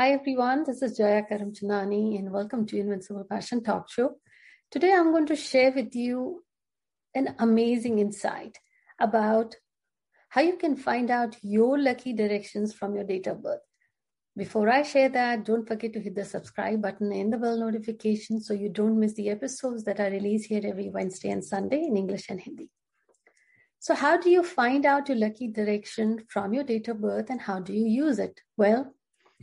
Hi everyone, this is Jaya Karamchandani and welcome to Invincible Passion Talk Show. Today I'm going to share with you an amazing insight about how you can find out your lucky directions from your date of birth. Before I share that, don't forget to hit the subscribe button and the bell notification so you don't miss the episodes that I release here every Wednesday and Sunday in English and Hindi. So, how do you find out your lucky direction from your date of birth and how do you use it? Well,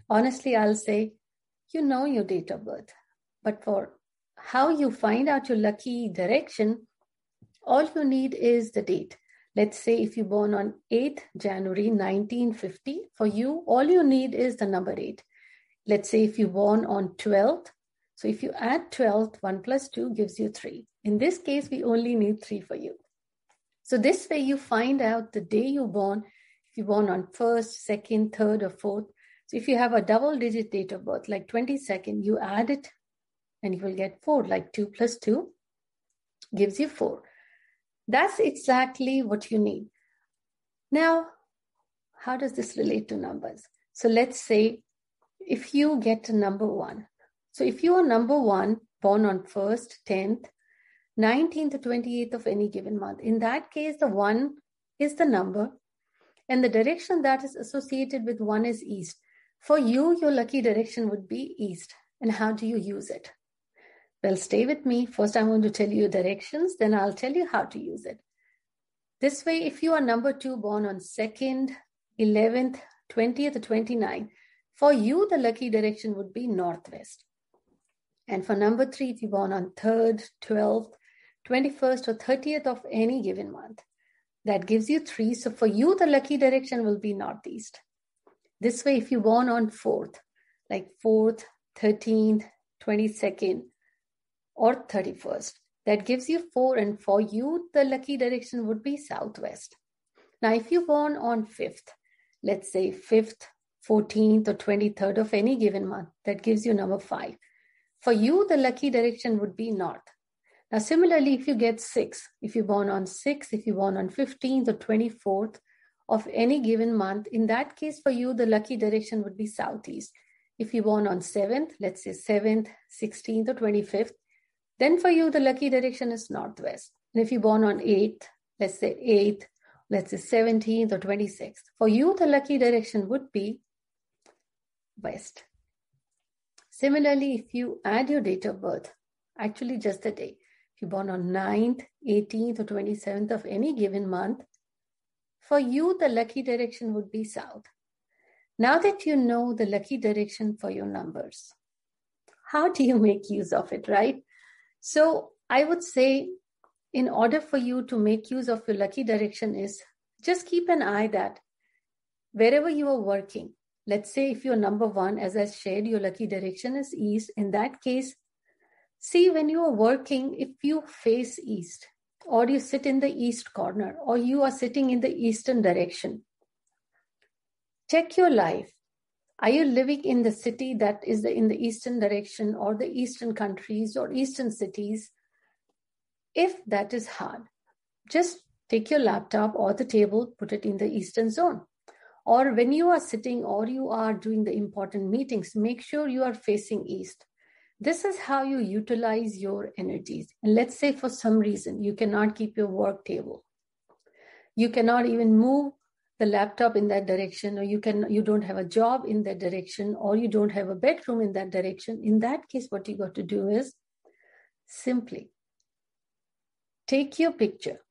honestly, I'll say you know your date of birth. But for how you find out your lucky direction, all you need is the date. Let's say if you're born on 8th January 1950, for you, all you need is the number 8. Let's say if you're born on 12th, so if you add 12th, 1 plus 2 gives you 3. In this case, we only need 3 for you. So this way you find out the day you're born, if you're born on 1st, 2nd, 3rd, or 4th, so if you have a double digit date of birth, like 22nd, you add it and you will get 4, like 2 plus 2 gives you 4. That's exactly what you need. Now, how does this relate to numbers? So let's say if you get a number 1. So if you are number 1, born on 1st, 10th, 19th, or 28th of any given month, in that case, the 1 is the number and the direction that is associated with 1 is east. For you, your lucky direction would be east. And how do you use it? Well, stay with me. First, I'm going to tell you directions, then I'll tell you how to use it. This way, if you are number two, born on 2nd, 11th, 20th, or 29th, for you, the lucky direction would be northwest. And for number three, if you're born on 3rd, 12th, 21st, or 30th of any given month, that gives you three. So for you, the lucky direction will be northeast. This way, if you born on 4th, like 4th, 13th, 22nd, or 31st, that gives you 4. And for you, the lucky direction would be southwest. Now, if you born on 5th, let's say 5th, 14th, or 23rd of any given month, that gives you number 5. For you, the lucky direction would be north. Now, similarly, if you get 6, if you're born on 6, if you're born on 15th or 24th, of any given month, in that case for you, the lucky direction would be southeast. If you born on 7th, let's say 7th, 16th, or 25th, then for you, the lucky direction is northwest. And if you born on 8th, let's say 8th, let's say 17th or 26th, for you, the lucky direction would be west. Similarly, if you add your date of birth, actually just the day, if you're born on 9th, 18th, or 27th of any given month, for you, the lucky direction would be south. Now that you know the lucky direction for your numbers, how do you make use of it, right? So I would say, in order for you to make use of your lucky direction, is just keep an eye that wherever you are working, let's say if you're number one, as I shared, your lucky direction is east. In that case, see when you are working, if you face east, or you sit in the east corner, or you are sitting in the eastern direction. Check your life. Are you living in the city that is in the eastern direction, or the eastern countries, or eastern cities? If that is hard, just take your laptop or the table, put it in the eastern zone. Or when you are sitting or you are doing the important meetings, make sure you are facing east this is how you utilize your energies. And let's say for some reason you cannot keep your work table. You cannot even move the laptop in that direction or you can you don't have a job in that direction or you don't have a bedroom in that direction in that case what you got to do is simply take your picture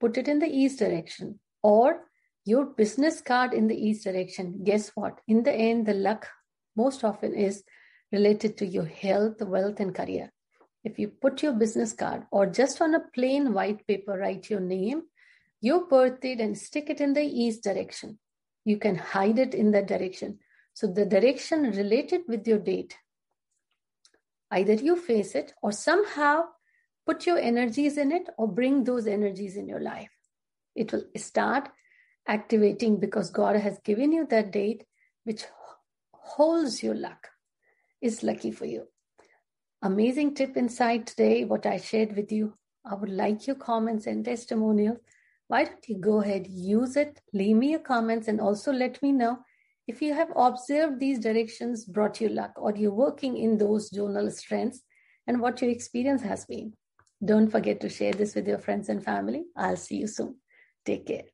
put it in the east direction or your business card in the east direction guess what in the end the luck most often is related to your health, wealth, and career. If you put your business card or just on a plain white paper, write your name, your birth date, and stick it in the east direction. You can hide it in that direction. So the direction related with your date, either you face it or somehow put your energies in it or bring those energies in your life. It will start activating because God has given you that date which holds your luck is lucky for you. Amazing tip inside today, what I shared with you. I would like your comments and testimonials. Why don't you go ahead, use it, leave me your comments, and also let me know if you have observed these directions brought you luck or you're working in those zonal strengths and what your experience has been. Don't forget to share this with your friends and family. I'll see you soon. Take care.